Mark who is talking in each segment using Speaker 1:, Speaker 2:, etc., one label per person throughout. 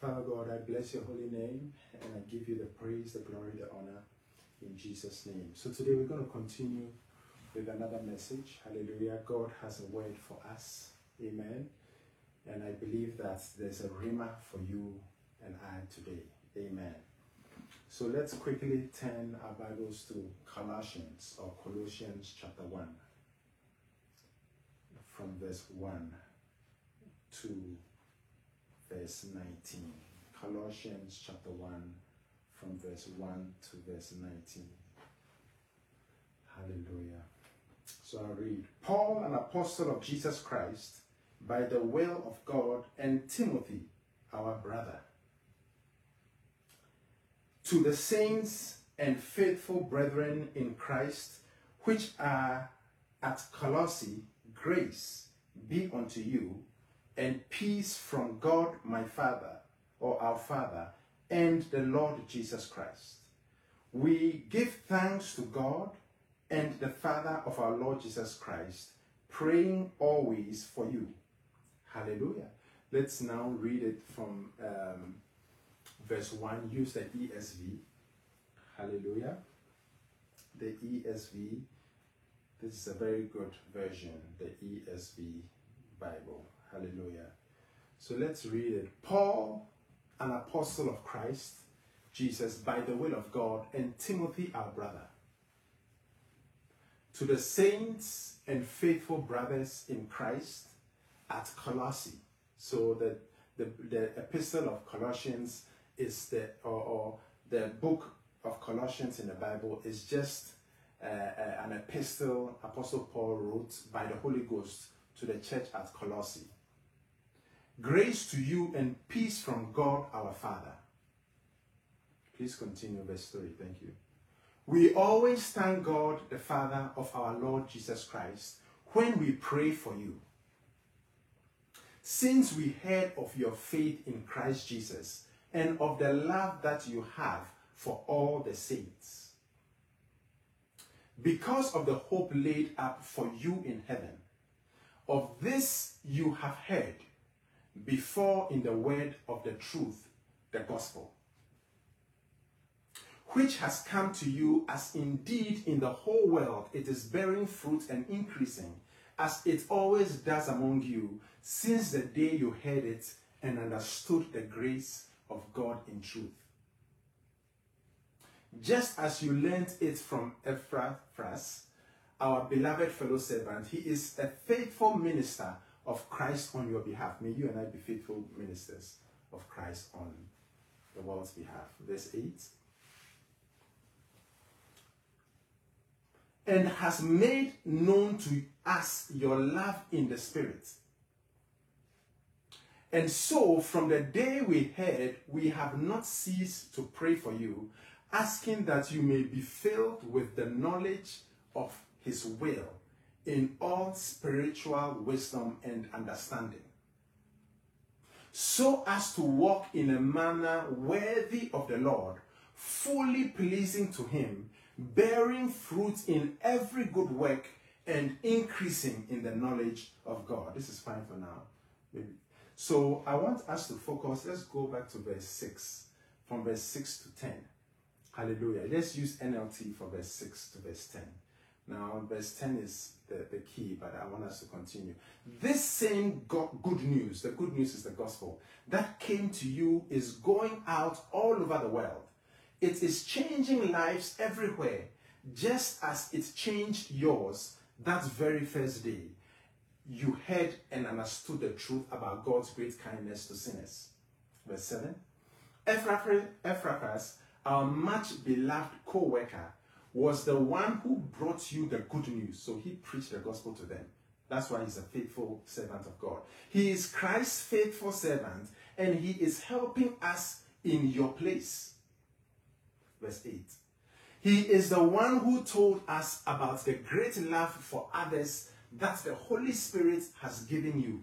Speaker 1: Father God, I bless your holy name and I give you the praise, the glory, the honor in Jesus' name. So today we're going to continue with another message. Hallelujah. God has a word for us. Amen. And I believe that there's a rhema for you and I today. Amen. So let's quickly turn our Bibles to Colossians or Colossians chapter 1 from verse 1 to verse 19. Colossians chapter 1 from verse 1 to verse 19. Hallelujah. So I read Paul, an apostle of Jesus Christ, by the will of God, and Timothy, our brother. To the saints and faithful brethren in Christ, which are at Colossae, grace be unto you, and peace from God my Father, or our Father, and the Lord Jesus Christ. We give thanks to God and the Father of our Lord Jesus Christ, praying always for you. Hallelujah. Let's now read it from um, verse 1. Use the ESV. Hallelujah. The ESV. This is a very good version, the ESV Bible. Hallelujah. So let's read it. Paul, an apostle of Christ, Jesus, by the will of God, and Timothy, our brother. To the saints and faithful brothers in Christ at Colossae. So the, the, the epistle of Colossians is the, or, or the book of Colossians in the Bible is just uh, uh, an epistle Apostle Paul wrote by the Holy Ghost to the church at Colossae. Grace to you and peace from God our Father. Please continue verse 3. Thank you. We always thank God, the Father of our Lord Jesus Christ, when we pray for you. Since we heard of your faith in Christ Jesus and of the love that you have for all the saints, because of the hope laid up for you in heaven, of this you have heard before in the word of the truth, the gospel, which has come to you as indeed in the whole world it is bearing fruit and increasing, as it always does among you, since the day you heard it and understood the grace of God in truth. Just as you learned it from Epaphras, our beloved fellow servant, he is a faithful minister of Christ on your behalf. May you and I be faithful ministers of Christ on the world's behalf. Verse 8. And has made known to us your love in the Spirit. And so, from the day we heard, we have not ceased to pray for you, asking that you may be filled with the knowledge of His will in all spiritual wisdom and understanding, so as to walk in a manner worthy of the Lord, fully pleasing to Him, bearing fruit in every good work and increasing in the knowledge of God. This is fine for now. Maybe. So I want us to focus. Let's go back to verse 6, from verse 6 to 10. Hallelujah. Let's use NLT for verse 6 to verse 10. Now, verse 10 is the, the key, but I want us to continue. This same good news, the good news is the gospel, that came to you is going out all over the world. It is changing lives everywhere, just as it changed yours that very first day. You heard and understood the truth about God's great kindness to sinners. Verse 7 Epaphras, our much beloved co worker, was the one who brought you the good news. So he preached the gospel to them. That's why he's a faithful servant of God. He is Christ's faithful servant and he is helping us in your place. Verse 8. He is the one who told us about the great love for others that the Holy Spirit has given you.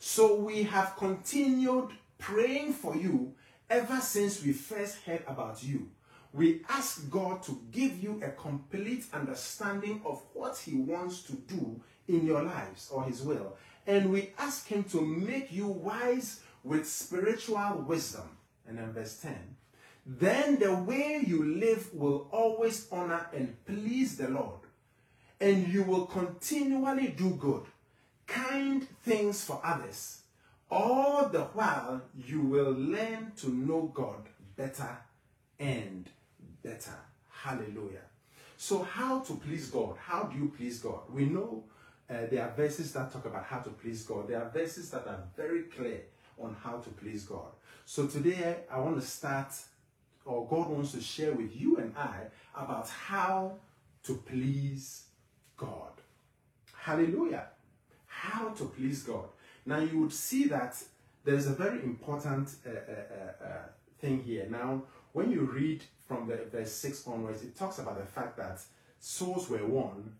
Speaker 1: So we have continued praying for you ever since we first heard about you we ask God to give you a complete understanding of what He wants to do in your lives or His will. And we ask Him to make you wise with spiritual wisdom. And then verse 10 then the way you live will always honor and please the Lord, and you will continually do good, kind things for others. All the while, you will learn to know God better and better. Hallelujah. So, how to please God? How do you please God? We know uh, there are verses that talk about how to please God. There are verses that are very clear on how to please God. So, today I want to start or God wants to share with you and I about how to please God. Hallelujah. How to please God. Now you would see that there's a very important uh, uh, uh, uh, thing here. Now, when you read from the verse 6 onwards, it talks about the fact that souls were won,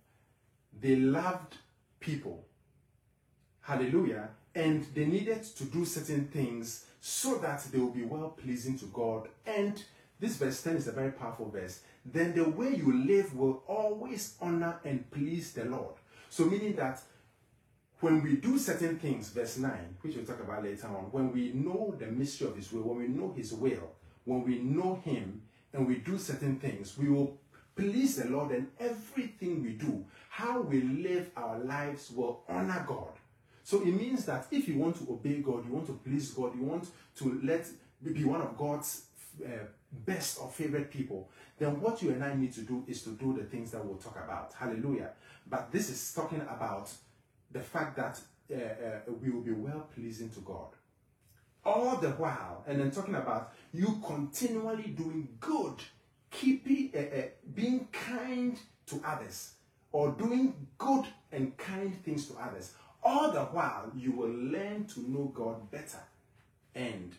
Speaker 1: they loved people. Hallelujah. And they needed to do certain things so that they will be well pleasing to God and this verse 10 is a very powerful verse. Then the way you live will always honor and please the Lord. So, meaning that when we do certain things, verse 9, which we'll talk about later on, when we know the mystery of His will, when we know His will, when we know Him and we do certain things, we will please the Lord and everything we do, how we live our lives will honor God. So it means that if you want to obey God, you want to please God, you want to let be one of God's uh, best or favorite people, then what you and I need to do is to do the things that we'll talk about. Hallelujah. But this is talking about the fact that uh, uh, we will be well pleasing to God. All the while, and then talking about you continually doing good, keeping, uh, uh, being kind to others, or doing good and kind things to others. All the while, you will learn to know God better and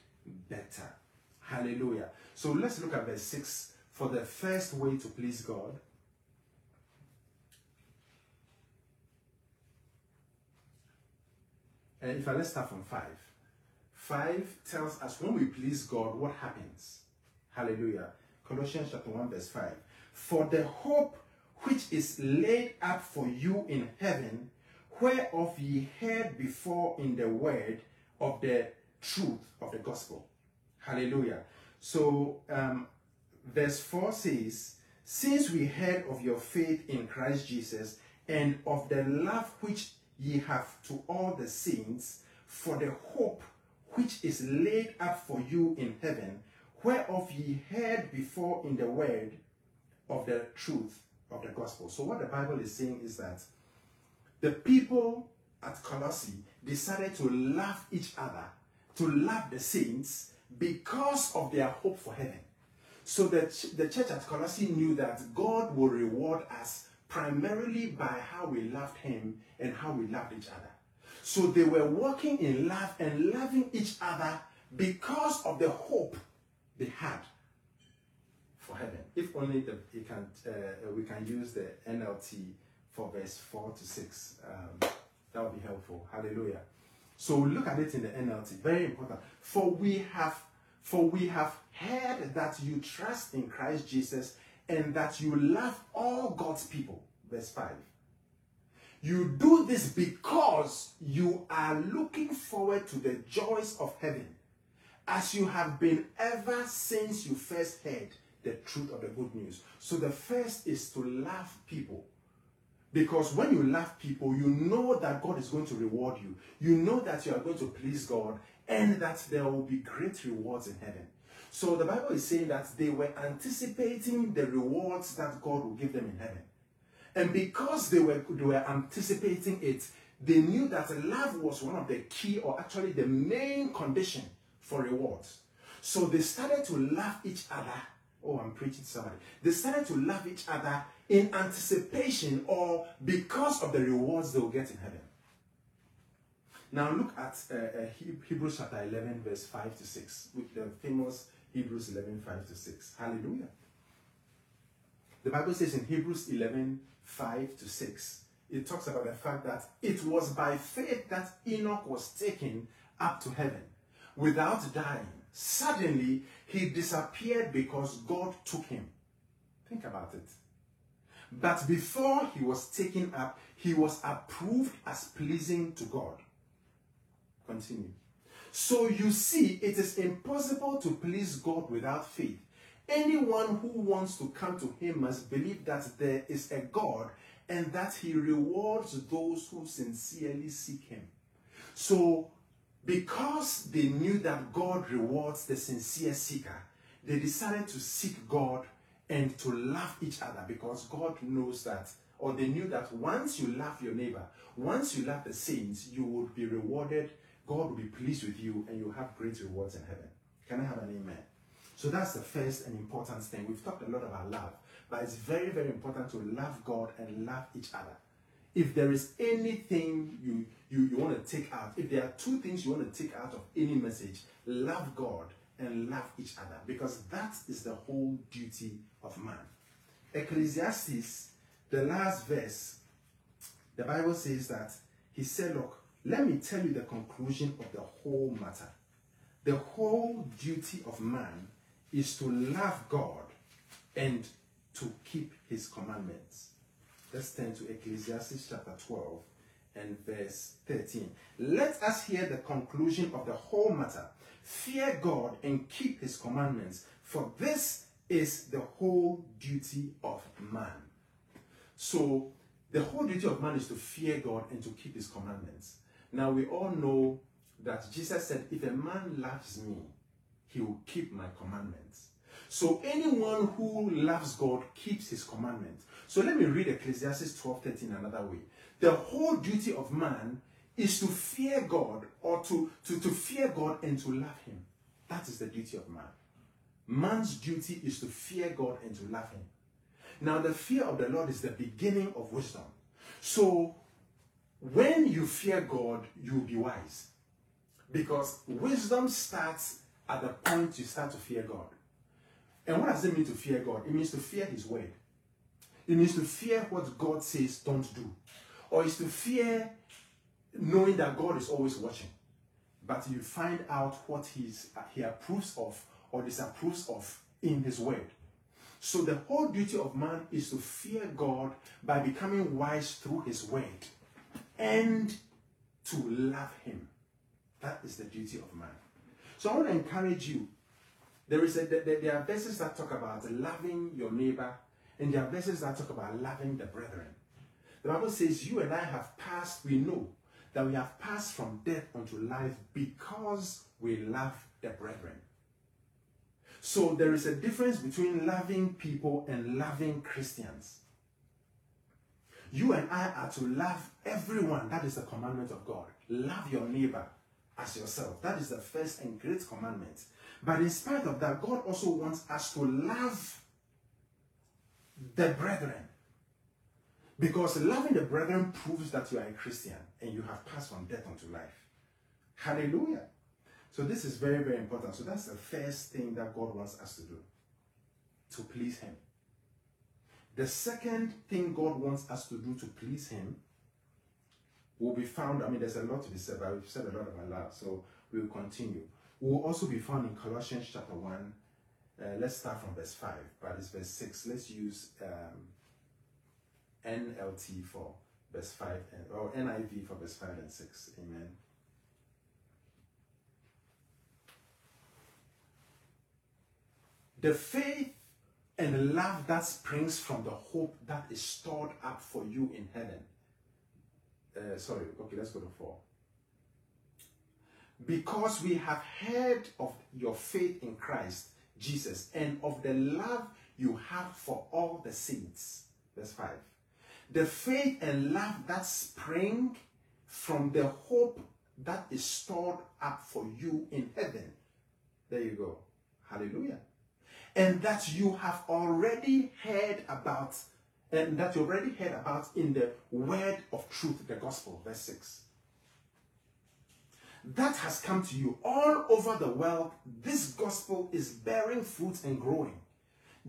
Speaker 1: better. Hallelujah. So let's look at verse 6 for the first way to please God. And if I let's start from 5. 5 tells us when we please God, what happens? Hallelujah. Colossians chapter 1, verse 5. For the hope which is laid up for you in heaven, whereof ye heard before in the word of the truth of the gospel Hallelujah. So, um, verse 4 says, Since we heard of your faith in Christ Jesus and of the love which ye have to all the saints, for the hope which is laid up for you in heaven, whereof ye heard before in the word of the truth of the gospel. So, what the Bible is saying is that the people at Colossae decided to love each other, to love the saints, because of their hope for heaven. So the, the church at Colossae knew that God will reward us primarily by how we loved Him and how we loved each other. So they were walking in love and loving each other because of the hope they had for heaven. If only the, can, uh, we can use the NLT for verse 4 to 6. Um, that would be helpful. Hallelujah. So look at it in the NLT. Very important. For we have for we have heard that you trust in Christ Jesus and that you love all God's people. Verse 5. You do this because you are looking forward to the joys of heaven, as you have been ever since you first heard the truth of the good news. So the first is to love people. Because when you love people, you know that God is going to reward you. You know that you are going to please God and that there will be great rewards in heaven. So the Bible is saying that they were anticipating the rewards that God will give them in heaven. And because they were, they were anticipating it, they knew that love was one of the key or actually the main condition for rewards. So they started to love each other. Oh, I'm preaching somebody. They started to love each other in anticipation or because of the rewards they will get in heaven. Now look at uh, uh, Hebrews chapter 11, verse 5 to 6, with the famous Hebrews 11, 5 to 6. Hallelujah. The Bible says in Hebrews 11, 5 to 6, it talks about the fact that it was by faith that Enoch was taken up to heaven without dying. Suddenly, he disappeared because God took him. Think about it. But before he was taken up, he was approved as pleasing to God. Continue. So you see, it is impossible to please God without faith. Anyone who wants to come to him must believe that there is a God and that he rewards those who sincerely seek him. So, because they knew that God rewards the sincere seeker, they decided to seek God and to love each other because God knows that, or they knew that once you love your neighbor, once you love the saints, you will be rewarded. God will be pleased with you and you have great rewards in heaven. Can I have an amen? So that's the first and important thing. We've talked a lot about love, but it's very, very important to love God and love each other. If there is anything you, you, you want to take out, if there are two things you want to take out of any message, love God and love each other, because that is the whole duty of man. Ecclesiastes, the last verse, the Bible says that he said, Look, let me tell you the conclusion of the whole matter. The whole duty of man is to love God and to keep his commandments. Let's turn to Ecclesiastes chapter 12 and verse 13. Let us hear the conclusion of the whole matter. Fear God and keep his commandments, for this is the whole duty of man. So, the whole duty of man is to fear God and to keep his commandments. Now, we all know that Jesus said, If a man loves me, he will keep my commandments. So anyone who loves God keeps his commandments. So let me read Ecclesiastes 12 13 another way. The whole duty of man is to fear God or to, to, to fear God and to love him. That is the duty of man. Man's duty is to fear God and to love him. Now, the fear of the Lord is the beginning of wisdom. So, when you fear God, you'll be wise. Because wisdom starts at the point you start to fear God. And what does it mean to fear God? It means to fear His word. It means to fear what God says don't do. Or it's to fear knowing that God is always watching. But you find out what he's, He approves of or disapproves of in His word. So the whole duty of man is to fear God by becoming wise through His word and to love Him. That is the duty of man. So I want to encourage you. There is a, there are verses that talk about loving your neighbor, and there are verses that talk about loving the brethren. The Bible says, You and I have passed, we know that we have passed from death unto life because we love the brethren. So there is a difference between loving people and loving Christians. You and I are to love everyone. That is the commandment of God. Love your neighbor as yourself. That is the first and great commandment. But in spite of that, God also wants us to love the brethren. Because loving the brethren proves that you are a Christian and you have passed from death unto life. Hallelujah. So this is very, very important. So that's the first thing that God wants us to do. To please Him. The second thing God wants us to do to please Him will be found. I mean, there's a lot to be said, but we've said a lot about love, so we will continue. We'll also be found in Colossians chapter 1. Uh, let's start from verse 5, but it's verse 6. Let's use um, NLT for verse 5, and, or NIV for verse 5 and 6. Amen. The faith and love that springs from the hope that is stored up for you in heaven uh, sorry, okay, let's go to four. Because we have heard of your faith in Christ Jesus and of the love you have for all the saints. Verse 5. The faith and love that spring from the hope that is stored up for you in heaven. There you go. Hallelujah. And that you have already heard about and that you already heard about in the word of truth, the gospel, verse 6. That has come to you all over the world. This gospel is bearing fruit and growing,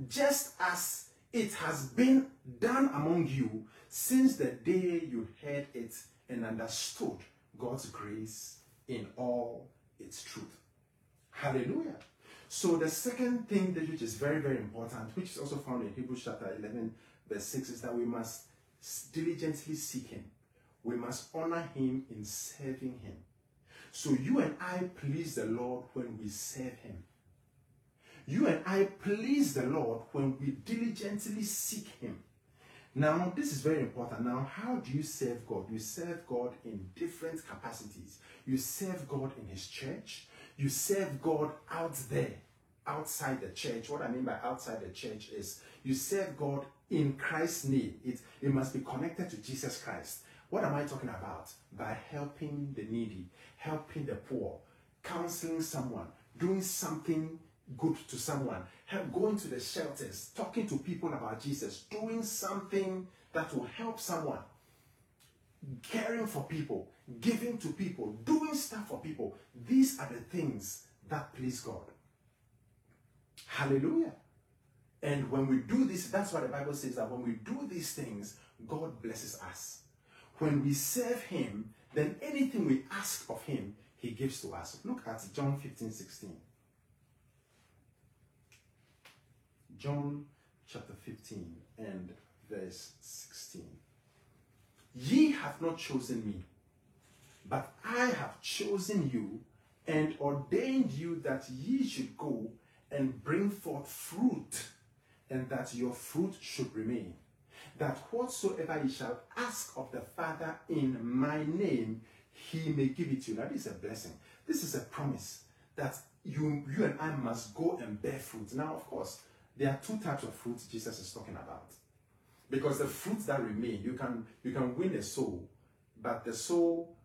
Speaker 1: just as it has been done among you since the day you heard it and understood God's grace in all its truth. Hallelujah. So the second thing that which is very, very important, which is also found in Hebrews chapter 11, verse 6 is that we must diligently seek him. We must honor him in serving him. So you and I please the Lord when we serve Him. You and I please the Lord when we diligently seek Him. Now, this is very important. Now, how do you serve God? You serve God in different capacities. You serve God in His church. You serve God out there, outside the church. What I mean by outside the church is you serve God in Christ's name. It, it must be connected to Jesus Christ. What am I talking about? By helping the needy, helping the poor, counseling someone, doing something good to someone, help going to the shelters, talking to people about Jesus, doing something that will help someone, caring for people, giving to people, doing stuff for people. These are the things that please God. Hallelujah. And when we do this, that's why the Bible says that when we do these things, God blesses us. When we serve Him, then anything we ask of Him, He gives to us. Look at John 15 16. John chapter 15 and verse 16. Ye have not chosen me, but I have chosen you and ordained you that ye should go and bring forth fruit, and that your fruit should remain. That whatsoever ye shall ask of the Father in my name, he may give it to you. Now, this is a blessing. This is a promise that you, you and I must go and bear fruit. Now, of course, there are two types of fruit Jesus is talking about. Because the fruits that remain, you can you can win a soul, but the soul,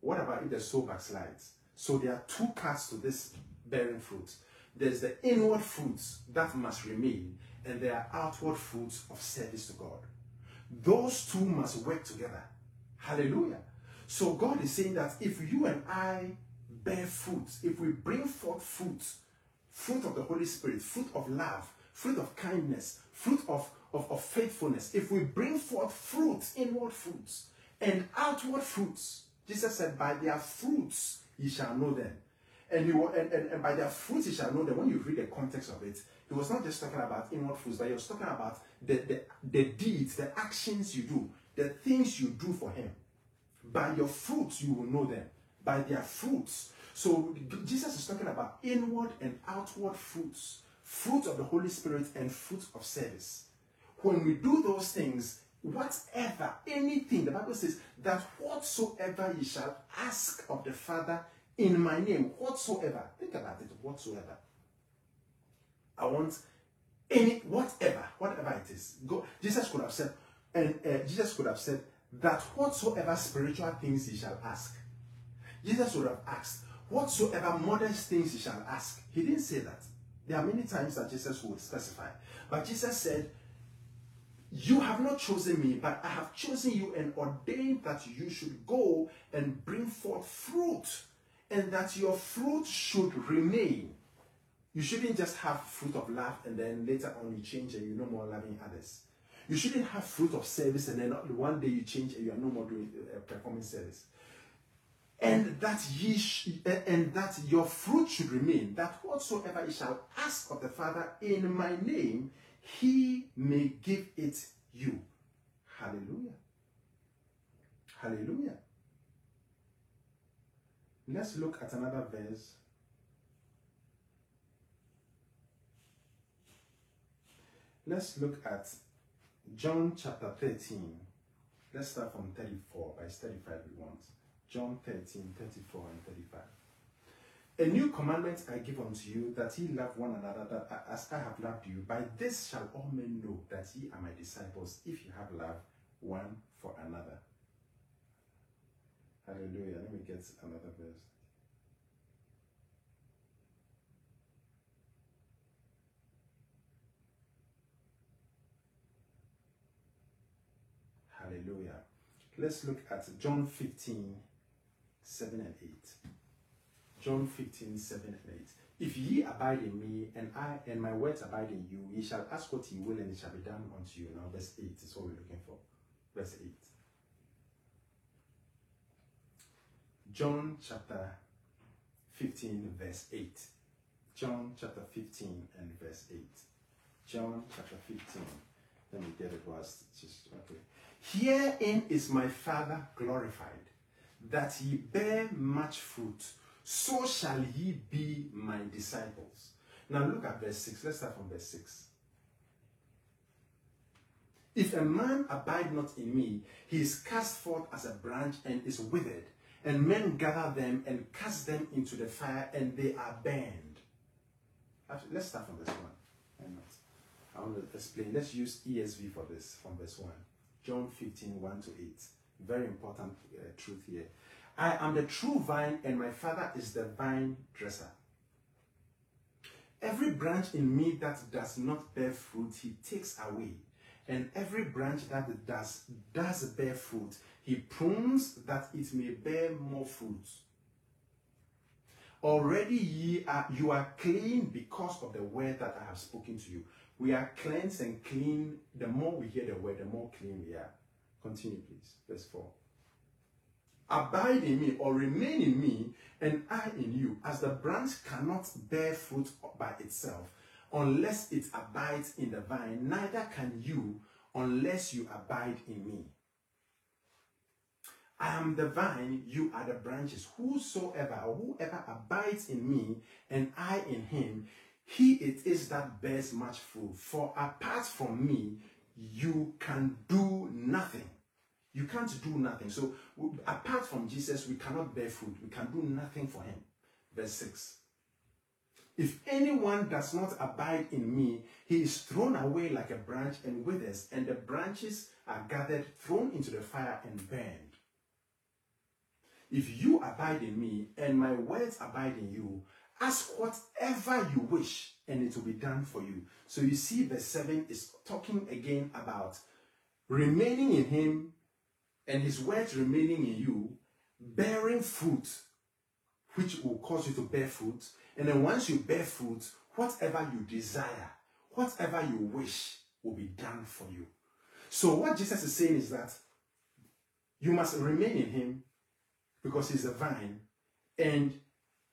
Speaker 1: what about if the soul backslides? So there are two parts to this bearing fruit. There's the inward fruits that must remain, and there are outward fruits of service to God. Those two must work together. Hallelujah. So God is saying that if you and I bear fruit, if we bring forth fruit, fruit of the Holy Spirit, fruit of love, fruit of kindness, fruit of, of, of faithfulness, if we bring forth fruits, inward fruits, and outward fruits, Jesus said, by their fruits ye shall know them. And, he, and, and, and by their fruits ye shall know them. When you read the context of it, he was not just talking about inward fruits, but he was talking about the, the, the deeds, the actions you do, the things you do for him. By your fruits you will know them. By their fruits. So Jesus is talking about inward and outward fruits fruit of the Holy Spirit and fruit of service. When we do those things, whatever, anything, the Bible says that whatsoever ye shall ask of the Father in my name, whatsoever, think about it, whatsoever. I want any, whatever, whatever it is. Go, Jesus could have said, and uh, Jesus could have said that whatsoever spiritual things ye shall ask. Jesus would have asked, whatsoever modest things ye shall ask. He didn't say that. There are many times that Jesus would specify. But Jesus said, You have not chosen me, but I have chosen you and ordained that you should go and bring forth fruit, and that your fruit should remain. You shouldn't just have fruit of love and then later on you change and you're no more loving others. You shouldn't have fruit of service and then one day you change and you are no more doing uh, performing service. And that ye sh- and that your fruit should remain that whatsoever ye shall ask of the father in my name he may give it you. Hallelujah. Hallelujah. Let's look at another verse let's look at john chapter 13 let's start from 34 by 35 we want John 13, 34 and 35. A new commandment I give unto you, that ye love one another as I have loved you. By this shall all men know that ye are my disciples, if you have love one for another. Hallelujah. Let me get another verse. Hallelujah. Let's look at John 15, 7 and 8. John 15, 7 and 8. If ye abide in me, and I and my words abide in you, ye shall ask what ye will, and it shall be done unto you. Now, verse 8 is what we're looking for. Verse 8. John chapter 15, verse 8. John chapter 15 and verse 8. John chapter 15. Let me get it was just okay. Herein is my Father glorified that ye bear much fruit, so shall ye be my disciples. Now look at verse 6. Let's start from verse 6. If a man abide not in me, he is cast forth as a branch and is withered, and men gather them and cast them into the fire, and they are burned. Actually, let's start from verse 1. I want to explain. Let's use ESV for this from verse 1. John 15, 1 to 8. Very important uh, truth here. I am the true vine, and my father is the vine dresser. Every branch in me that does not bear fruit, he takes away. And every branch that does, does bear fruit, he prunes that it may bear more fruit. Already ye are, you are clean because of the word that I have spoken to you. We are cleansed and clean. The more we hear the word, the more clean we are. Continue, please. Verse 4. Abide in me or remain in me, and I in you, as the branch cannot bear fruit by itself unless it abides in the vine, neither can you unless you abide in me. I am the vine, you are the branches. Whosoever whoever abides in me and I in him, he it is that bears much fruit. For apart from me, you can do nothing. You can't do nothing. So, apart from Jesus, we cannot bear fruit. We can do nothing for him. Verse 6. If anyone does not abide in me, he is thrown away like a branch and withers, and the branches are gathered, thrown into the fire, and burned. If you abide in me, and my words abide in you, ask whatever you wish, and it will be done for you. So you see, verse 7 is talking again about remaining in him and his words remaining in you, bearing fruit, which will cause you to bear fruit. And then once you bear fruit, whatever you desire, whatever you wish will be done for you. So what Jesus is saying is that you must remain in him because he's a vine and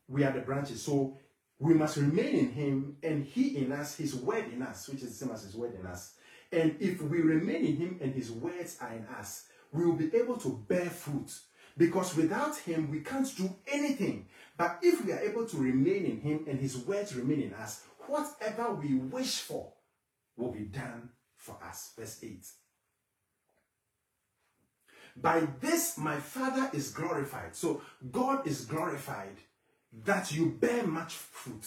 Speaker 1: we are the branches. So we must remain in him and he in us, his word in us, which is the same as his word in us. And if we remain in him and his words are in us, we will be able to bear fruit. Because without him, we can't do anything. But if we are able to remain in him and his words remain in us, whatever we wish for will be done for us. Verse 8. By this my Father is glorified. So God is glorified that you bear much fruit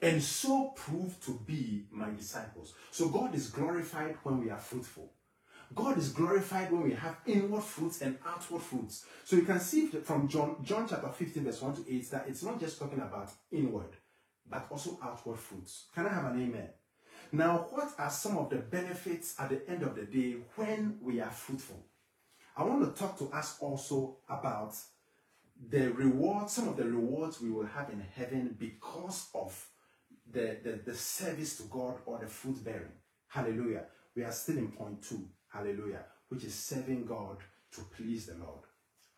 Speaker 1: and so prove to be my disciples. So God is glorified when we are fruitful. God is glorified when we have inward fruits and outward fruits. So you can see from John, John chapter 15, verse 1 to 8, that it's not just talking about inward, but also outward fruits. Can I have an amen? Now, what are some of the benefits at the end of the day when we are fruitful? I want to talk to us also about the rewards, some of the rewards we will have in heaven because of the, the, the service to God or the fruit bearing. Hallelujah. We are still in point two. Hallelujah. Which is serving God to please the Lord.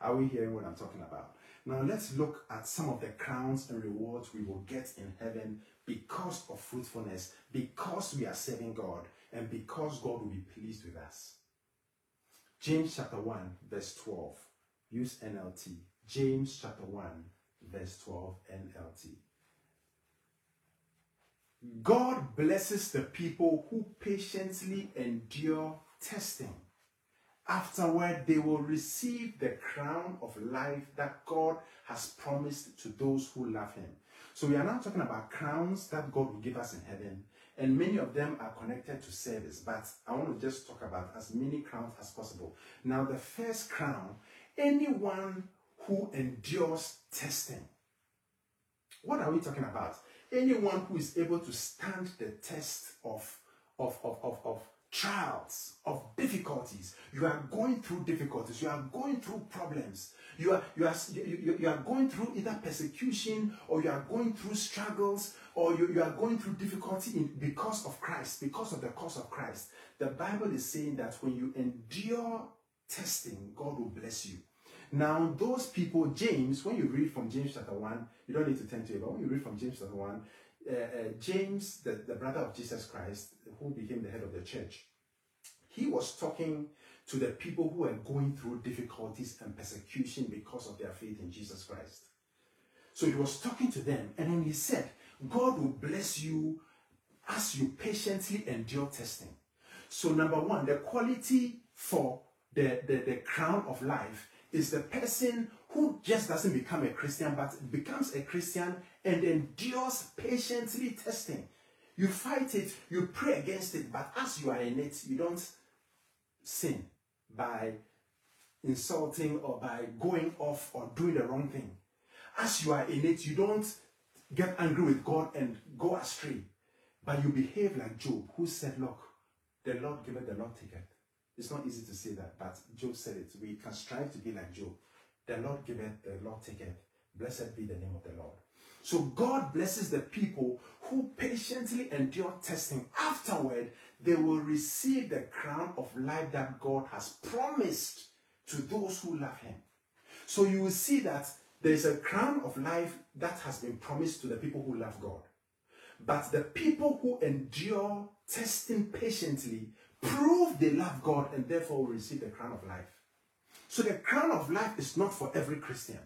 Speaker 1: Are we hearing what I'm talking about? Now let's look at some of the crowns and rewards we will get in heaven because of fruitfulness, because we are serving God, and because God will be pleased with us. James chapter 1, verse 12. Use NLT. James chapter 1, verse 12, NLT. God blesses the people who patiently endure testing. Afterward, they will receive the crown of life that God has promised to those who love Him. So, we are now talking about crowns that God will give us in heaven, and many of them are connected to service. But I want to just talk about as many crowns as possible. Now, the first crown anyone who endures testing. What are we talking about? Anyone who is able to stand the test of, of, of, of, of trials, of difficulties. You are going through difficulties. You are going through problems. You are, you are, you, you are going through either persecution or you are going through struggles or you, you are going through difficulty in, because of Christ, because of the cause of Christ. The Bible is saying that when you endure testing, God will bless you. Now, those people, James, when you read from James chapter 1, you don't need to turn to it, but when you read from James chapter 1, uh, uh, James, the, the brother of Jesus Christ, who became the head of the church, he was talking to the people who were going through difficulties and persecution because of their faith in Jesus Christ. So he was talking to them, and then he said, God will bless you as you patiently endure testing. So, number one, the quality for the, the, the crown of life is the person who just doesn't become a Christian but becomes a Christian and endures patiently testing. You fight it, you pray against it, but as you are in it, you don't sin by insulting or by going off or doing the wrong thing. As you are in it, you don't get angry with God and go astray, but you behave like Job, who said, Look, the Lord giveth, the Lord taketh. It's not easy to say that, but Job said it. We can strive to be like Job. The Lord giveth, the Lord taketh. Blessed be the name of the Lord. So God blesses the people who patiently endure testing. Afterward, they will receive the crown of life that God has promised to those who love Him. So you will see that there is a crown of life that has been promised to the people who love God. But the people who endure testing patiently prove they love God and therefore will receive the crown of life. So the crown of life is not for every Christian.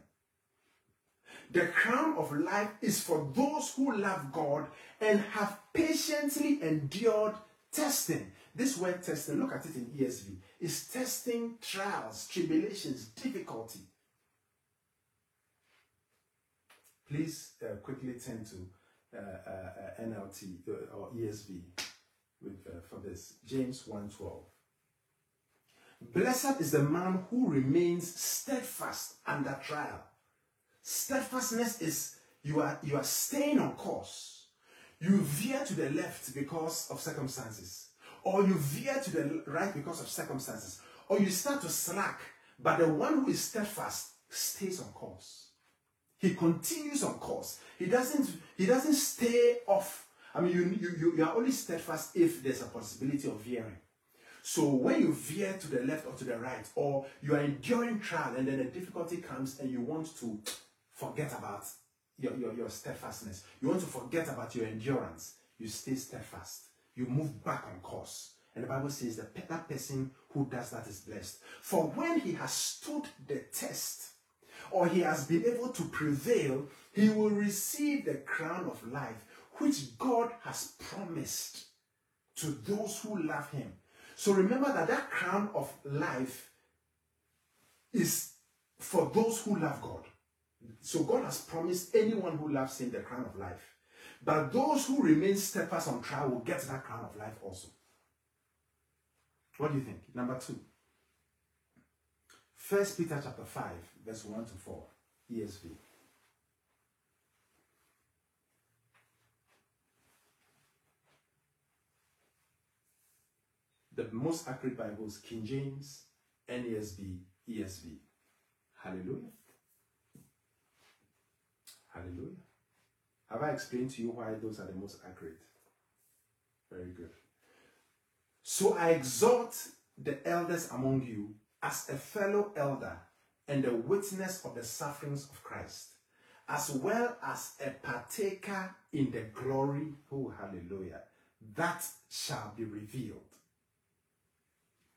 Speaker 1: The crown of life is for those who love God and have patiently endured testing. This word testing, look at it in ESV, is testing trials, tribulations, difficulty. Please uh, quickly turn to uh, uh, uh NLT uh, or ESV with, uh, for this. James 1.12. Blessed is the man who remains steadfast under trial. Steadfastness is you are you are staying on course. You veer to the left because of circumstances, or you veer to the right because of circumstances, or you start to slack. But the one who is steadfast stays on course. He continues on course. He doesn't he doesn't stay off. I mean, you, you, you are only steadfast if there's a possibility of veering. So when you veer to the left or to the right, or you are enduring trial and then a difficulty comes and you want to forget about your, your, your steadfastness, you want to forget about your endurance, you stay steadfast. You move back on course. And the Bible says that that person who does that is blessed. For when he has stood the test, or he has been able to prevail, he will receive the crown of life, which God has promised to those who love him. So remember that that crown of life is for those who love God. So God has promised anyone who loves him the crown of life. But those who remain steadfast on trial will get that crown of life also. What do you think? Number two. First Peter chapter 5, verse 1 to 4, ESV. The most accurate Bibles, King James, NASB, ESV. Hallelujah. Hallelujah. Have I explained to you why those are the most accurate? Very good. So I exhort the elders among you as a fellow elder and a witness of the sufferings of Christ, as well as a partaker in the glory, oh hallelujah, that shall be revealed.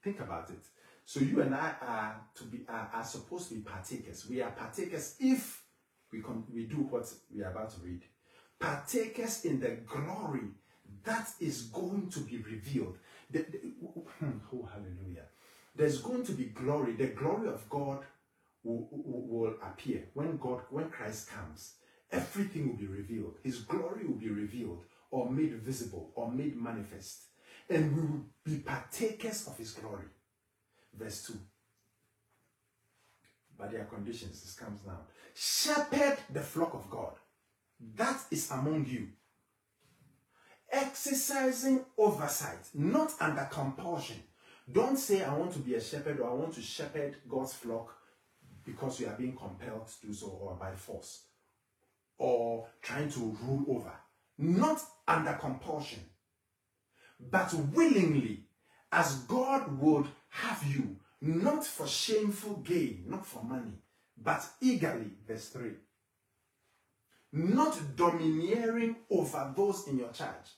Speaker 1: Think about it. So you and I are to be are, are supposed to be partakers. We are partakers if we we do what we are about to read. Partakers in the glory that is going to be revealed. The, the, hmm, oh hallelujah there's going to be glory. The glory of God will, will, appear when God, when Christ comes. Everything will be revealed. His glory will be revealed or made visible or made manifest. And we will be partakers of his glory. Verse 2. But there are conditions. This comes now. Shepherd the flock of God. That is among you. Exercising oversight, not under compulsion don't say, I want to be a shepherd or I want to shepherd God's flock because you are being compelled to do so or by force or trying to rule over. Not under compulsion, but willingly, as God would have you, not for shameful gain, not for money, but eagerly. Verse 3. Not domineering over those in your charge.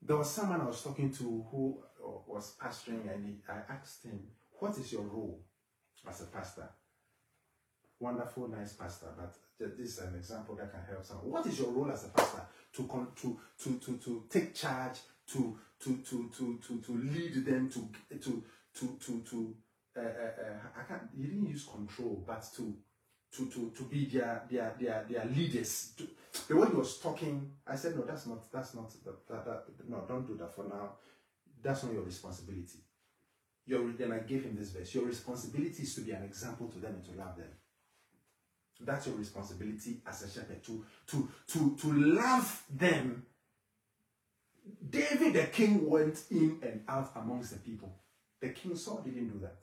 Speaker 1: There was someone I was talking to who was pastoring, and I asked him, "What is your role as a pastor?" Wonderful, nice pastor, but this is an example that can help someone. What is your role as a pastor to con- to, to to to take charge, to to to to to, to lead them, to to to to to uh, uh, uh, I can't. He didn't use control, but to to to to be their their their their leaders. To, the way he was talking, I said, no, that's not that's not that, that, that no, don't do that for now. That's not your responsibility. Your then I gave him this verse. Your responsibility is to be an example to them and to love them. That's your responsibility as a shepherd to to to to love them. David the king went in and out amongst the people. The king Saul didn't do that.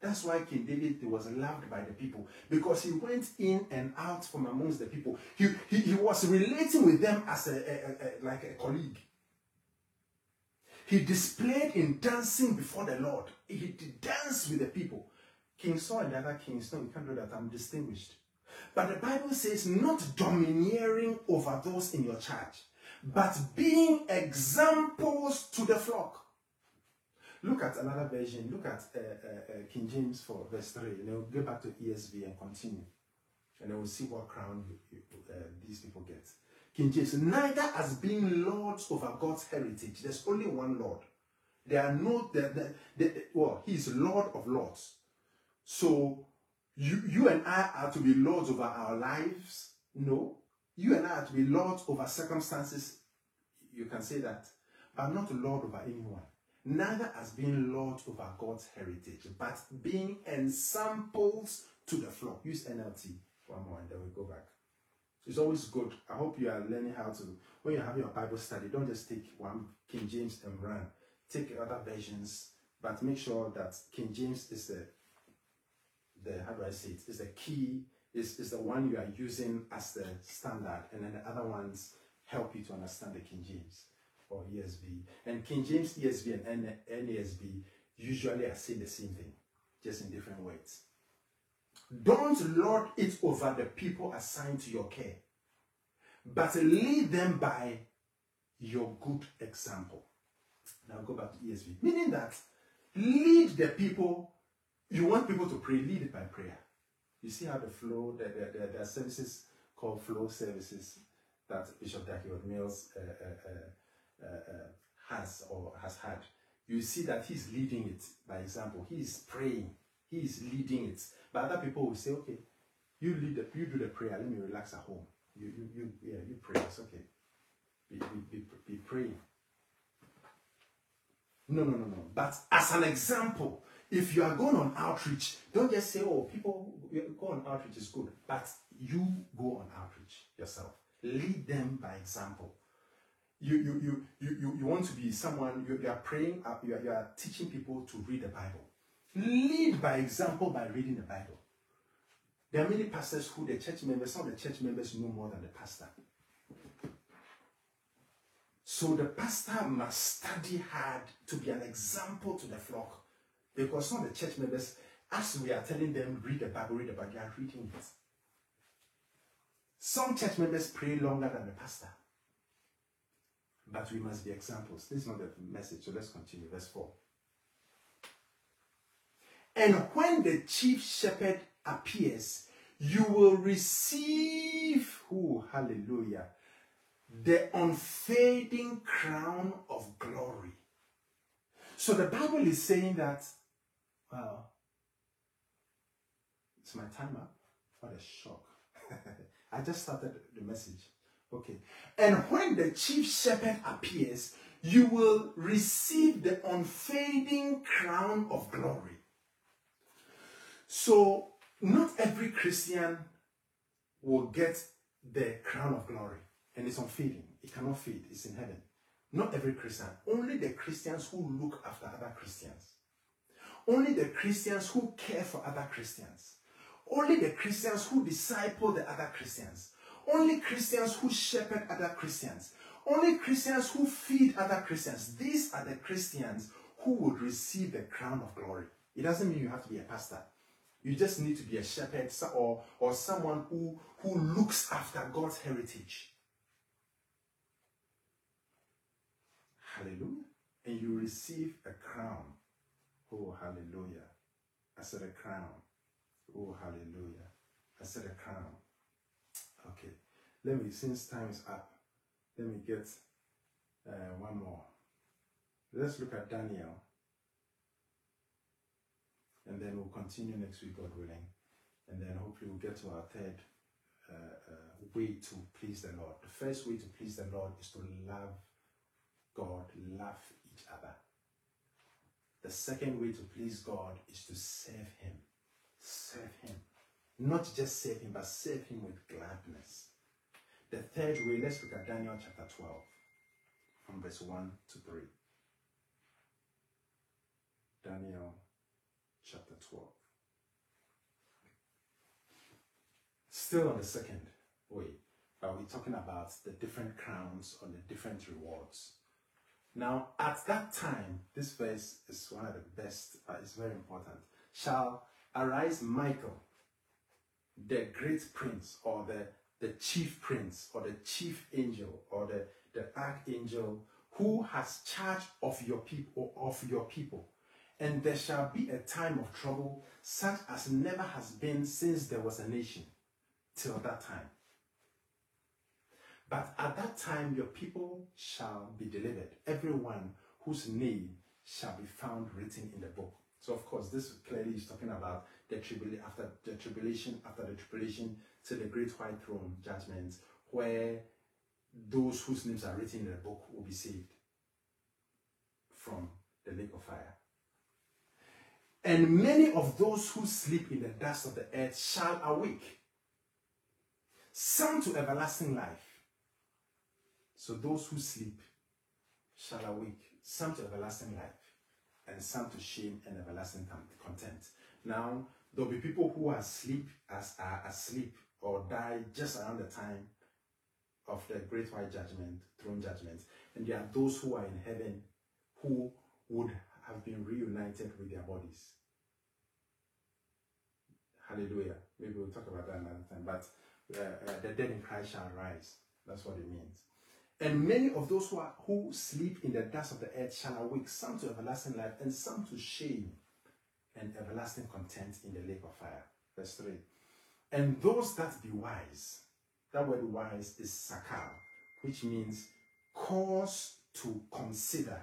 Speaker 1: That's why King David was loved by the people because he went in and out from amongst the people. He, he, he was relating with them as a, a, a, like a colleague. He displayed in dancing before the Lord. He danced with the people. King Saul and the other kings, no, you can't do that. I'm distinguished. But the Bible says, not domineering over those in your charge, but being examples to the flock. Look at another version. Look at uh, uh, uh, King James for verse 3. And then we'll go back to ESV and continue. And then we'll see what crown uh, these people get. King James, neither as being lords over God's heritage. There's only one Lord. There are no, the, the, the, well, He's Lord of Lords. So you, you and I are to be lords over our lives. No. You and I are to be lords over circumstances. You can say that. But not Lord over anyone neither as being lord over God's heritage, but being ensamples to the flock. Use NLT one more and then we go back. It's always good. I hope you are learning how to, when you have your Bible study, don't just take one King James and run. Take other versions, but make sure that King James is the, the how do I say it, is the key, is, is the one you are using as the standard, and then the other ones help you to understand the King James or ESV. And King James, ESV, and NASB usually are saying the same thing, just in different words. Don't lord it over the people assigned to your care, but lead them by your good example. Now go back to ESV. Meaning that lead the people, you want people to pray, lead it by prayer. You see how the flow, the, the, the, the services called flow services that Bishop Dag Heward-Mills uh, uh, uh, uh, uh, has or has had, you see that he's leading it by example. He is praying. He is leading it. But other people will say, okay, you lead the, you do the prayer. Let me relax at home. You, you, you yeah, you pray. It's okay. Be, be, be, be praying. No, no, no, no. But as an example, if you are going on outreach, don't just say, oh, people go on outreach is good. But you go on outreach yourself. Lead them by example you, you, you, you, you, you want to be someone, you, you are praying, uh, you are, you are teaching people to read the Bible. Lead by example by reading the Bible. There are many pastors who the church members, some of the church members know more than the pastor. So the pastor must study hard to be an example to the flock. Because some of the church members, as we are telling them, read the Bible, read the Bible, they are reading it. Some church members pray longer than the pastor. But we must be examples. This is not the message, so let's continue. Verse 4. And when the chief shepherd appears, you will receive, who, hallelujah, the unfading crown of glory. So the Bible is saying that, well, it's my time up. What a shock. I just started the message. Okay. And when the chief shepherd appears, you will receive the unfading crown of glory. So, not every Christian will get the crown of glory, and it's unfading. It cannot fade, it's in heaven. Not every Christian, only the Christians who look after other Christians, only the Christians who care for other Christians, only the Christians who disciple the other Christians, only Christians who shepherd other Christians. Only Christians who feed other Christians. These are the Christians who would receive the crown of glory. It doesn't mean you have to be a pastor. You just need to be a shepherd or, or someone who, who looks after God's heritage. Hallelujah. and you receive a crown. Oh, hallelujah. I said a crown. Oh, hallelujah. I said a crown. Okay. Let me, since time is up, let me get uh, one more. Let's look at Daniel. And then we'll continue next week, God willing. And then hopefully we'll get to our third uh, uh, way to please the Lord. The first way to please the Lord is to love God, love each other. The second way to please God is to serve Him. Serve Him. Not just serve Him, but serve Him with gladness. The third way, let's look at Daniel chapter 12, from verse 1 to 3. Daniel chapter 12. Still on the second way, but we're talking about the different crowns or the different rewards. Now, at that time, this verse is one of the best, but it's very important. Shall arise Michael, the great prince, or the, the chief prince, or the chief angel, or the, the archangel, who has charge of your people, or of your people. And there shall be a time of trouble, such as never has been since there was a nation, till that time. But at that time your people shall be delivered, everyone whose name shall be found written in the book. So of course, this clearly is talking about the tribulation after the tribulation, after the tribulation to the great white throne judgment, where those whose names are written in the book will be saved from the lake of fire. And many of those who sleep in the dust of the earth shall awake, some to everlasting life, so those who sleep shall awake, some to everlasting life, and some to shame and everlasting contempt. Now, there'll be people who are asleep as are asleep or die just around the time of the great white judgment, throne judgment. And there are those who are in heaven who would have been reunited with their bodies. Hallelujah. Maybe we'll talk about that another time. But uh, uh, the dead in Christ shall rise. That's what it means. And many of those who, are, who sleep in the dust of the earth shall awake, some to everlasting life, and some to shame and everlasting contempt in the lake of fire. Verse 3. And those that be wise, that word wise is sakal, which means cause to consider,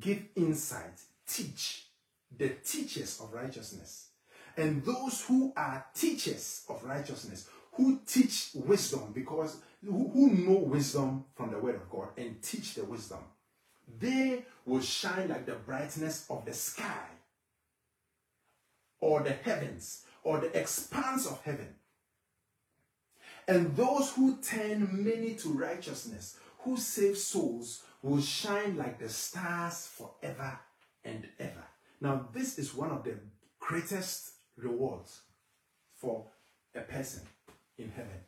Speaker 1: give insight, teach, the teachers of righteousness. And those who are teachers of righteousness, who teach wisdom because who, who know wisdom from the word of God and teach the wisdom, they will shine like the brightness of the sky or the heavens or the expanse of heaven. And those who turn many to righteousness, who save souls, will shine like the stars forever and ever. Now, this is one of the greatest rewards for a person in heaven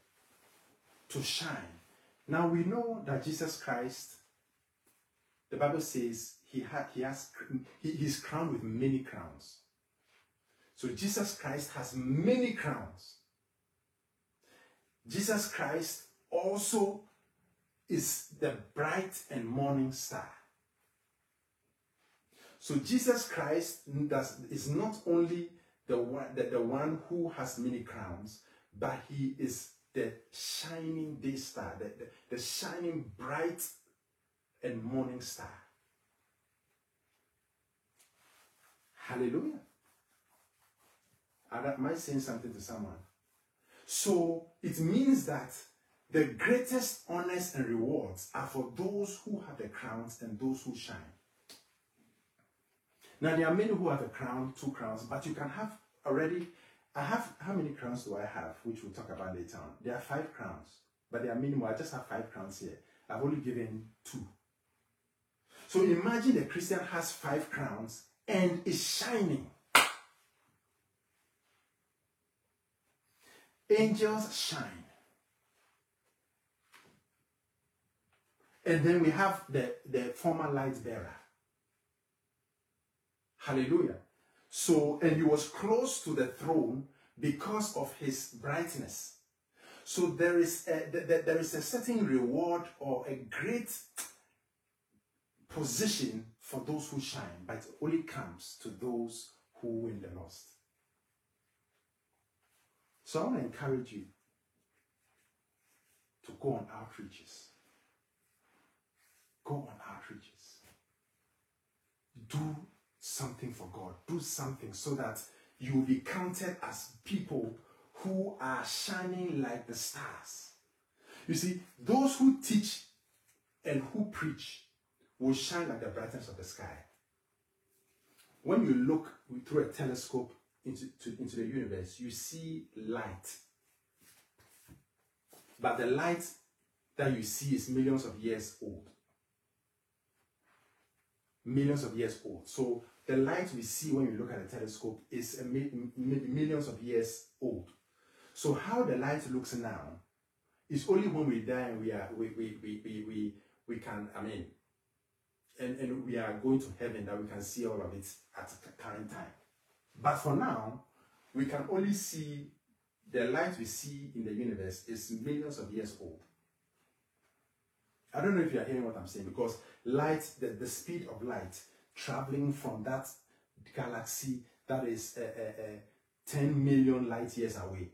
Speaker 1: to shine. Now we know that Jesus Christ, the Bible says he had he has he, he's crowned with many crowns. So Jesus Christ has many crowns. Jesus Christ also is the bright and morning star. So Jesus Christ does, is not only the one, the, the one who has many crowns, but he is the shining day star, the, the, the shining bright and morning star. Hallelujah. I saying something to someone? So it means that the greatest honors and rewards are for those who have the crowns and those who shine. Now, there are many who have a crown, two crowns, but you can have already I have, how many crowns do I have, which we'll talk about later on? There are five crowns, but they are minimal. I just have five crowns here. I've only given two. So imagine a Christian has five crowns and is shining. Angels shine. And then we have the, the former light bearer. Hallelujah. So, and he was close to the throne because of his brightness. So there is a, there is a certain reward or a great position for those who shine, but only comes to those who win the lost. So I want to encourage you to go on outreaches. Go on outreaches. Do something for God. Do something so that you will be counted as people who are shining like the stars. You see, those who teach and who preach will shine like the brightness of the sky. When you look through a telescope into, to, into the universe, you see light. But the light that you see is millions of years old. Millions of years old. So the light we see when we look at a telescope is millions of years old. So how the light looks now is only when we die and we are we we, we, we, we, we can I mean and, and we are going to heaven that we can see all of it at the current time. But for now, we can only see the light we see in the universe is millions of years old. I don't know if you are hearing what I'm saying because light, the, the speed of light traveling from that galaxy that is uh, uh, uh, 10 million light years away.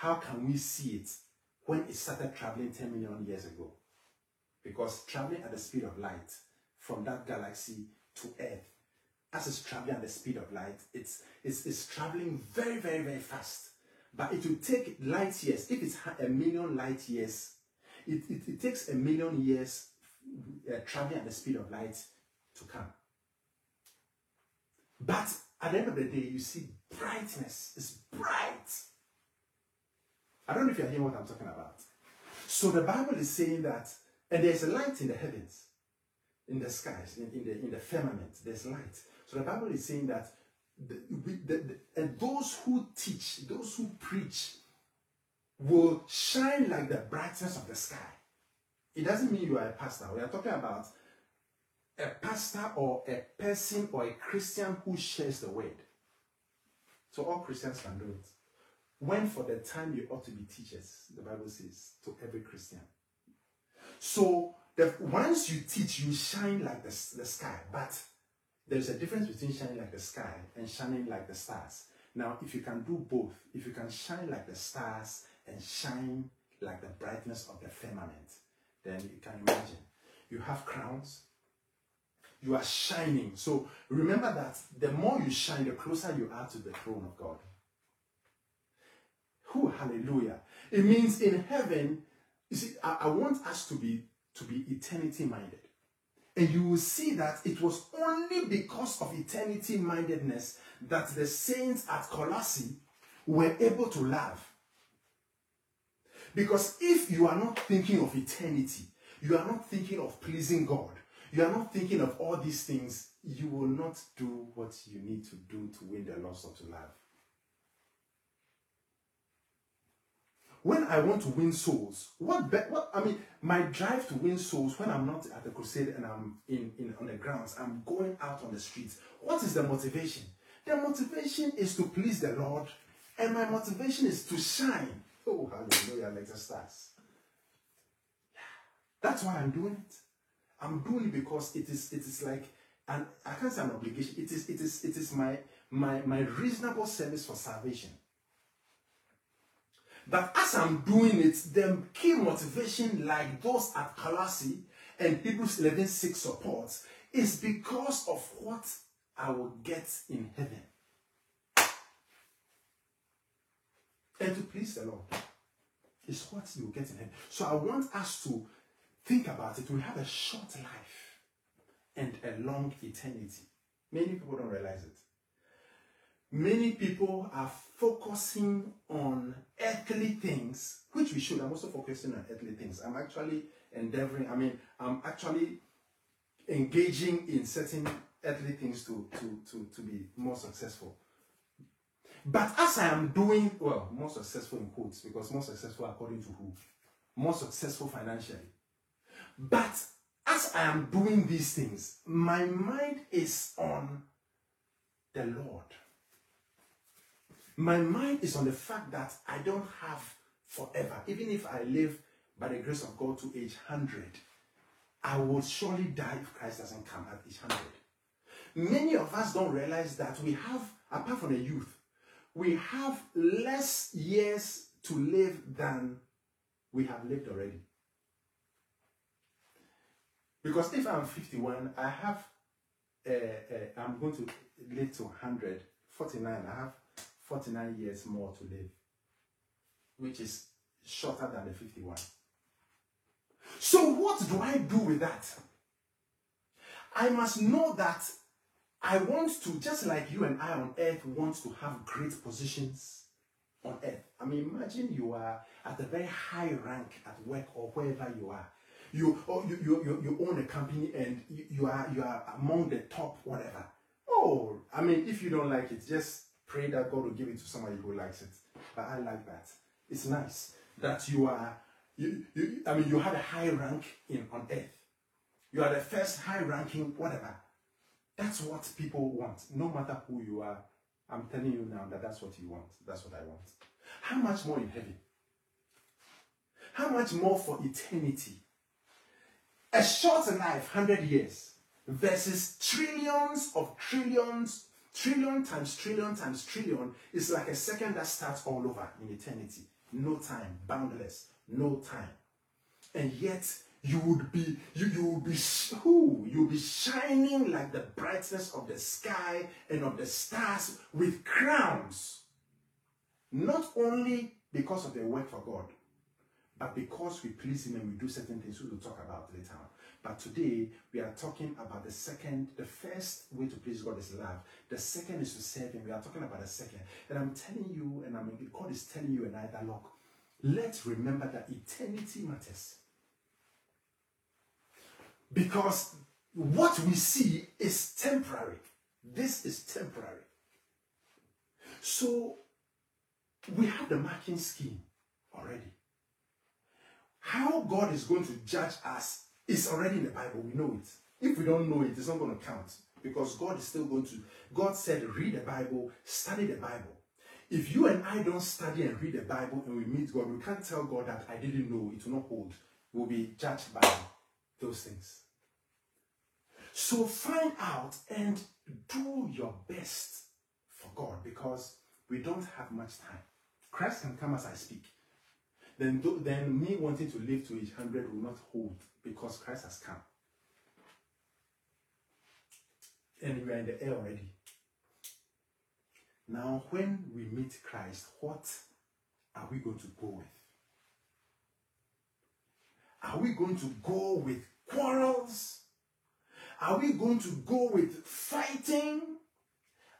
Speaker 1: How can we see it when it started traveling 10 million years ago? Because traveling at the speed of light from that galaxy to Earth, as it's traveling at the speed of light, it's, it's, it's traveling very, very, very fast. But it will take light years. If it's a million light years, it, it, it takes a million years uh, traveling at the speed of light to come. But at the end of the day, you see brightness. It's bright. I don't know if you're hearing what I'm talking about. So the Bible is saying that, and there's a light in the heavens, in the skies, in, in the in the firmament. There's light. So the Bible is saying that, the, the, the, and those who teach, those who preach, will shine like the brightness of the sky. It doesn't mean you are a pastor. We are talking about a pastor or a person or a Christian who shares the word. So all Christians can do it. When for the time you ought to be teachers, the Bible says, to every Christian. So the, once you teach, you shine like the, the sky. But there's a difference between shining like the sky and shining like the stars. Now, if you can do both, if you can shine like the stars and shine like the brightness of the firmament, then you can imagine. You have crowns, you are shining. So remember that the more you shine, the closer you are to the throne of God. Who hallelujah. It means in heaven, you see, I, I want us to be to be eternity minded. And you will see that it was only because of eternity mindedness that the saints at Colossae were able to love. Because if you are not thinking of eternity, you are not thinking of pleasing God, you are not thinking of all these things, you will not do what you need to do to win the lost of love. When I want to win souls, what, be, what I mean, my drive to win souls when I'm not at the crusade and I'm in, in on the grounds, I'm going out on the streets. What is the motivation? The motivation is to please the Lord, and my motivation is to shine. Oh, hallelujah, the stars. That's why I'm doing it. I'm doing it because it is it is like and I can't say an obligation. It is it is it is my my my reasonable service for salvation. But as I'm doing it, the key motivation, like those at Colossae and Hebrews 11 6 supports, is because of what I will get in heaven. And to please the Lord is what you get in heaven. So I want us to Think about it. We have a short life and a long eternity. Many people don't realize it. Many people are focusing on earthly things, which we should. I'm also focusing on earthly things. I'm actually endeavoring, I mean, I'm actually engaging in certain earthly things to, to, to, to be more successful. But as I am doing, well, more successful in quotes, because more successful according to who? More successful financially. But as I am doing these things, my mind is on the Lord. My mind is on the fact that I don't have forever. Even if I live by the grace of God to age 100, I will surely die if Christ doesn't come at age 100. Many of us don't realize that we have, apart from the youth, we have less years to live than we have lived already. Because if I'm 51, I have, uh, uh, I'm going to live to 100, 49. I have 49 years more to live, which is shorter than the 51. So, what do I do with that? I must know that I want to, just like you and I on earth, want to have great positions on earth. I mean, imagine you are at a very high rank at work or wherever you are. You, or you, you, you, you own a company and you, you are you are among the top whatever. Oh, I mean, if you don't like it, just pray that God will give it to somebody who likes it. But I like that. It's nice that you are you, you I mean you had a high rank in on earth. You are the first high ranking whatever. That's what people want, no matter who you are. I'm telling you now that that's what you want. That's what I want. How much more in heaven? How much more for eternity? A short life, 100 years, versus trillions of trillions, trillion times trillion times trillion is like a second that starts all over in eternity. No time, boundless, no time. And yet, you would be you you will be who? You'll be shining like the brightness of the sky and of the stars with crowns. Not only because of their work for god but because we please him and we do certain things we will talk about later on. But today we are talking about the second the first way to please god is love. The second is to serve him. We are talking about the second. And i'm telling you and i mean god is telling you and i that look let's remember that eternity matters because what we see is temporary. This is temporary. So we have the marking scheme already. How God is going to judge us is already in the Bible. We know it. If we don't know it, it's not going to count because God is still going to. God said, read the Bible, study the Bible. If you and I don't study and read the Bible and we meet God, we can't tell God that I didn't know. It will not hold. We'll be judged by those things. So find out and do your best for God because we don't have much time. Christ can come as I speak. Then, then me wanting to live to age 100 will not hold because Christ has come. And we are in the air already. Now, when we meet Christ, what are we going to go with? Are we going to go with quarrels? Are we going to go with fighting?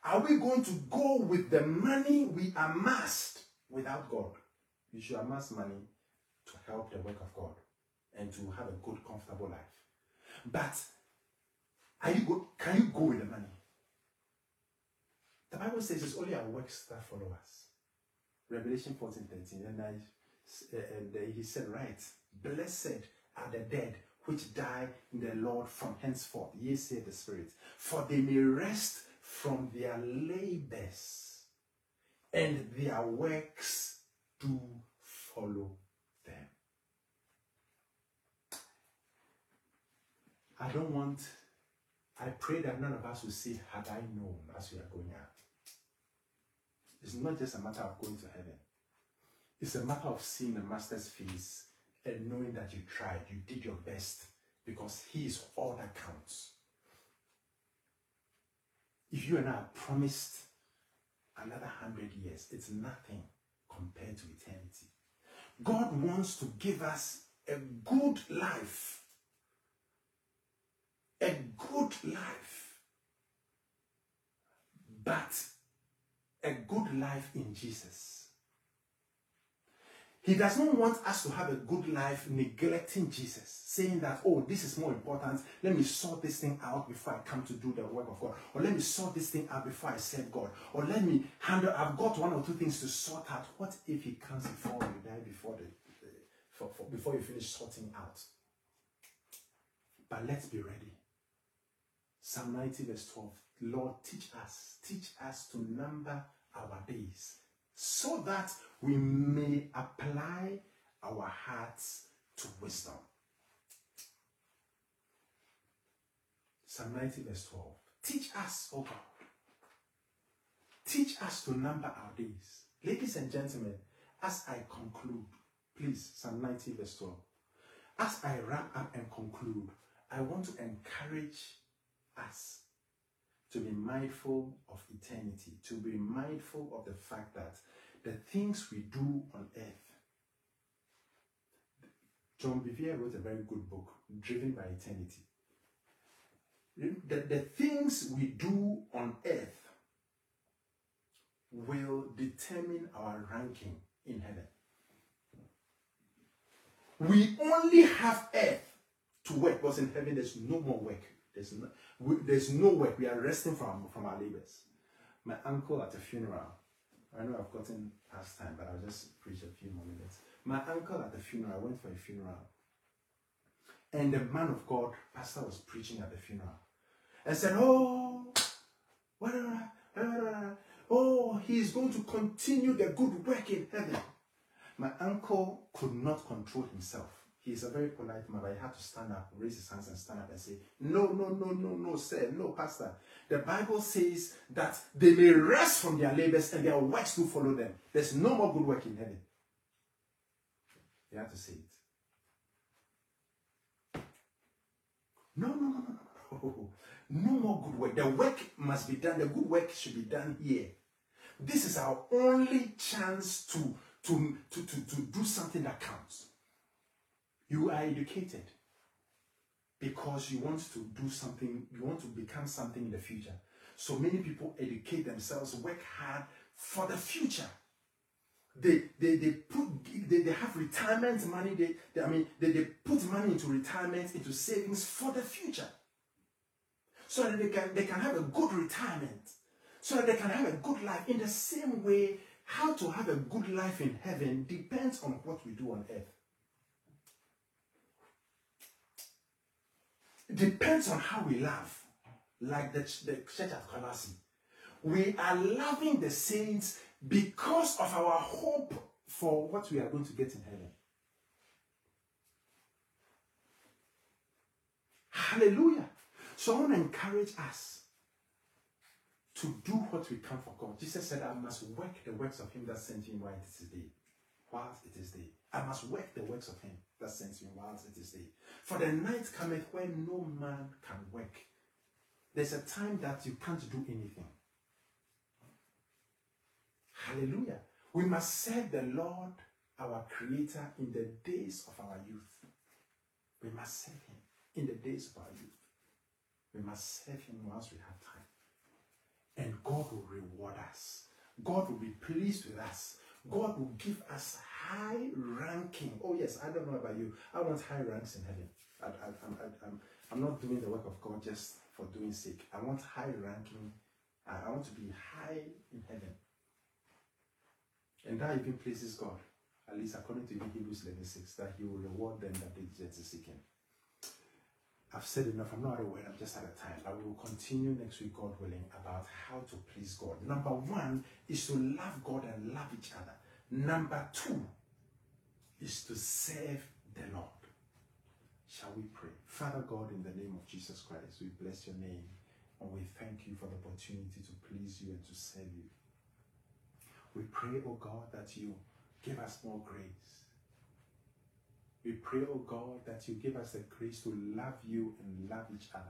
Speaker 1: Are we going to go with the money we amassed without God? You should amass money to help the work of God and to have a good, comfortable life. But are you go, can you go with the money? The Bible says it's only our works that follow us. Revelation 14 13. And, I, and he said, Right, blessed are the dead which die in the Lord from henceforth, ye say the Spirit, for they may rest from their labors, and their works do follow them. I don't want, I pray that none of us will say, had I known as we are going out. It's not just a matter of going to heaven. It's a matter of seeing the master's face and knowing that you tried, you did your best, because He is all that counts. If you and I are promised another hundred years, it's nothing compared to eternity. God wants to give us a good life. A good life. But a good life in Jesus. He does not want us to have a good life neglecting Jesus, saying that, oh, this is more important. Let me sort this thing out before I come to do the work of God. Or let me sort this thing out before I serve God. Or let me handle, I've got one or two things to sort out. What if he comes before you die, before, the, for, for, before you finish sorting out? But let's be ready. Psalm 90, verse 12. Lord, teach us, teach us to number our days so that we may apply our hearts to wisdom. Psalm 90, verse 12. Teach us, O God. Teach us to number our days. Ladies and gentlemen, as I conclude, please, Psalm 90, verse 12. As I wrap up and conclude, I want to encourage us to be mindful of eternity, to be mindful of the fact that the things we do on earth. John Bevere wrote a very good book, Driven by Eternity. The, the things we do on earth will determine our ranking in heaven. We only have earth to work, because in heaven there's no more work. There's no, we, there's no work. We are resting from, from our labors. My uncle at a funeral, I know I've gotten past time, but I'll just preach a few more minutes. My uncle at the funeral, I went for a funeral, and the man of God, pastor, was preaching at the funeral, and said, "Oh, oh, he is going to continue the good work in heaven." My uncle could not control himself. He's a very polite man, but he had to stand up, raise his hands and stand up and say, No, no, no, no, no, sir, no, pastor. The Bible says that they may rest from their labors and their works will follow them. There's no more good work in heaven. He had to say it. No, no, no, no, no. No more good work. The work must be done. The good work should be done here. This is our only chance to, to, to, to, to do something that counts. You are educated because you want to do something, you want to become something in the future. So many people educate themselves, work hard for the future. They, they, they put they, they have retirement money, they, they I mean they, they put money into retirement, into savings for the future. So that they can they can have a good retirement. So that they can have a good life. In the same way, how to have a good life in heaven depends on what we do on earth. It depends on how we love, like the, the church at Colossae. We are loving the saints because of our hope for what we are going to get in heaven. Hallelujah. So I want to encourage us to do what we can for God. Jesus said, I must work the works of him that sent me while it is day. Whilst it is day. I must work the works of him that sends me whilst it is day. For the night cometh when no man can work. There's a time that you can't do anything. Hallelujah. We must serve the Lord, our Creator, in the days of our youth. We must serve Him in the days of our youth. We must serve Him whilst we have time. And God will reward us. God will be pleased with us. God will give us high ranking. Oh, yes, I don't know about you. I want high ranks in heaven. I, I'm not doing the work of God just for doing sake. I want high ranking. I, I want to be high in heaven. And that even pleases God, at least according to Hebrews 11 6, that He will reward them that diligently seek Him. I've said enough. I'm not of word. I'm just out of time. But we will continue next week, God willing, about how to please God. Number one is to love God and love each other. Number two is to serve the Lord. Shall we pray? Father God, in the name of Jesus Christ, we bless your name and we thank you for the opportunity to please you and to serve you. We pray, oh God, that you give us more grace. We pray, oh God, that you give us the grace to love you and love each other.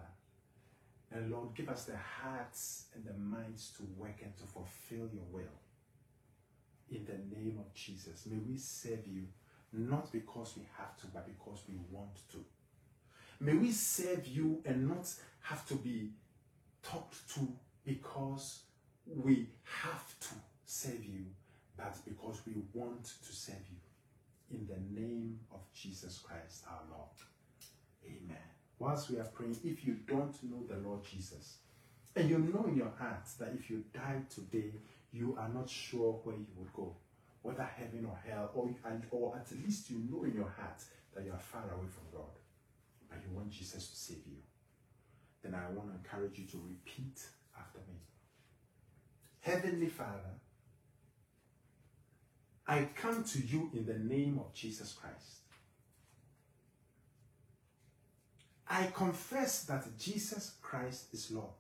Speaker 1: And Lord, give us the hearts and the minds to work and to fulfill your will. In the name of Jesus, may we serve you not because we have to, but because we want to. May we serve you and not have to be talked to because we have to serve you, but because we want to serve you. In the name of Jesus Christ our Lord. Amen. Whilst we are praying, if you don't know the Lord Jesus, and you know in your heart that if you die today, you are not sure where you would go, whether heaven or hell, or, and, or at least you know in your heart that you are far away from God, but you want Jesus to save you, then I want to encourage you to repeat after me. Heavenly Father, I come to you in the name of Jesus Christ. I confess that Jesus Christ is Lord.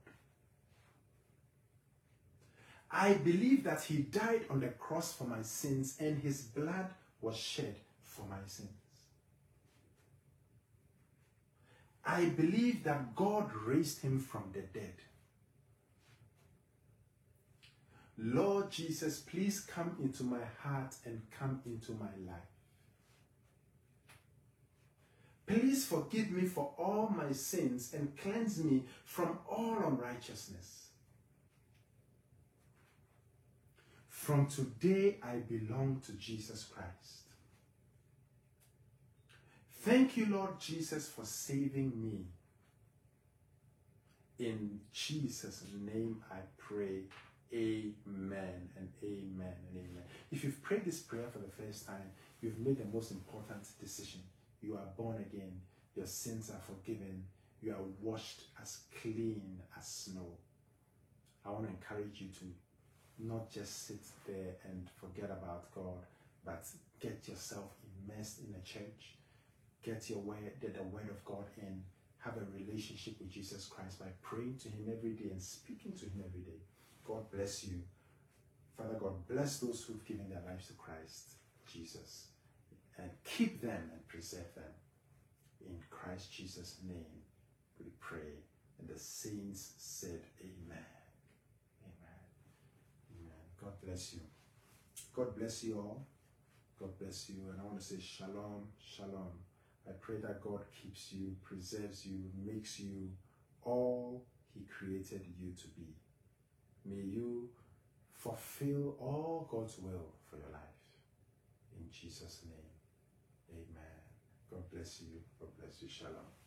Speaker 1: I believe that he died on the cross for my sins and his blood was shed for my sins. I believe that God raised him from the dead. Lord Jesus, please come into my heart and come into my life. Please forgive me for all my sins and cleanse me from all unrighteousness. From today, I belong to Jesus Christ. Thank you, Lord Jesus, for saving me. In Jesus' name I pray. Amen and amen and amen. If you've prayed this prayer for the first time, you've made the most important decision. You are born again. Your sins are forgiven. You are washed as clean as snow. I want to encourage you to not just sit there and forget about God, but get yourself immersed in a church. Get your word, get the word of God in. Have a relationship with Jesus Christ by praying to Him every day and speaking to Him every day. God bless you. Father God, bless those who've given their lives to Christ, Jesus, and keep them and preserve them. In Christ Jesus' name, we pray. And the saints said, Amen. Amen. Amen. God bless you. God bless you all. God bless you. And I want to say shalom, shalom. I pray that God keeps you, preserves you, makes you all He created you to be. May you fulfill all God's will for your life. In Jesus' name, amen. God bless you. God bless you. Shalom.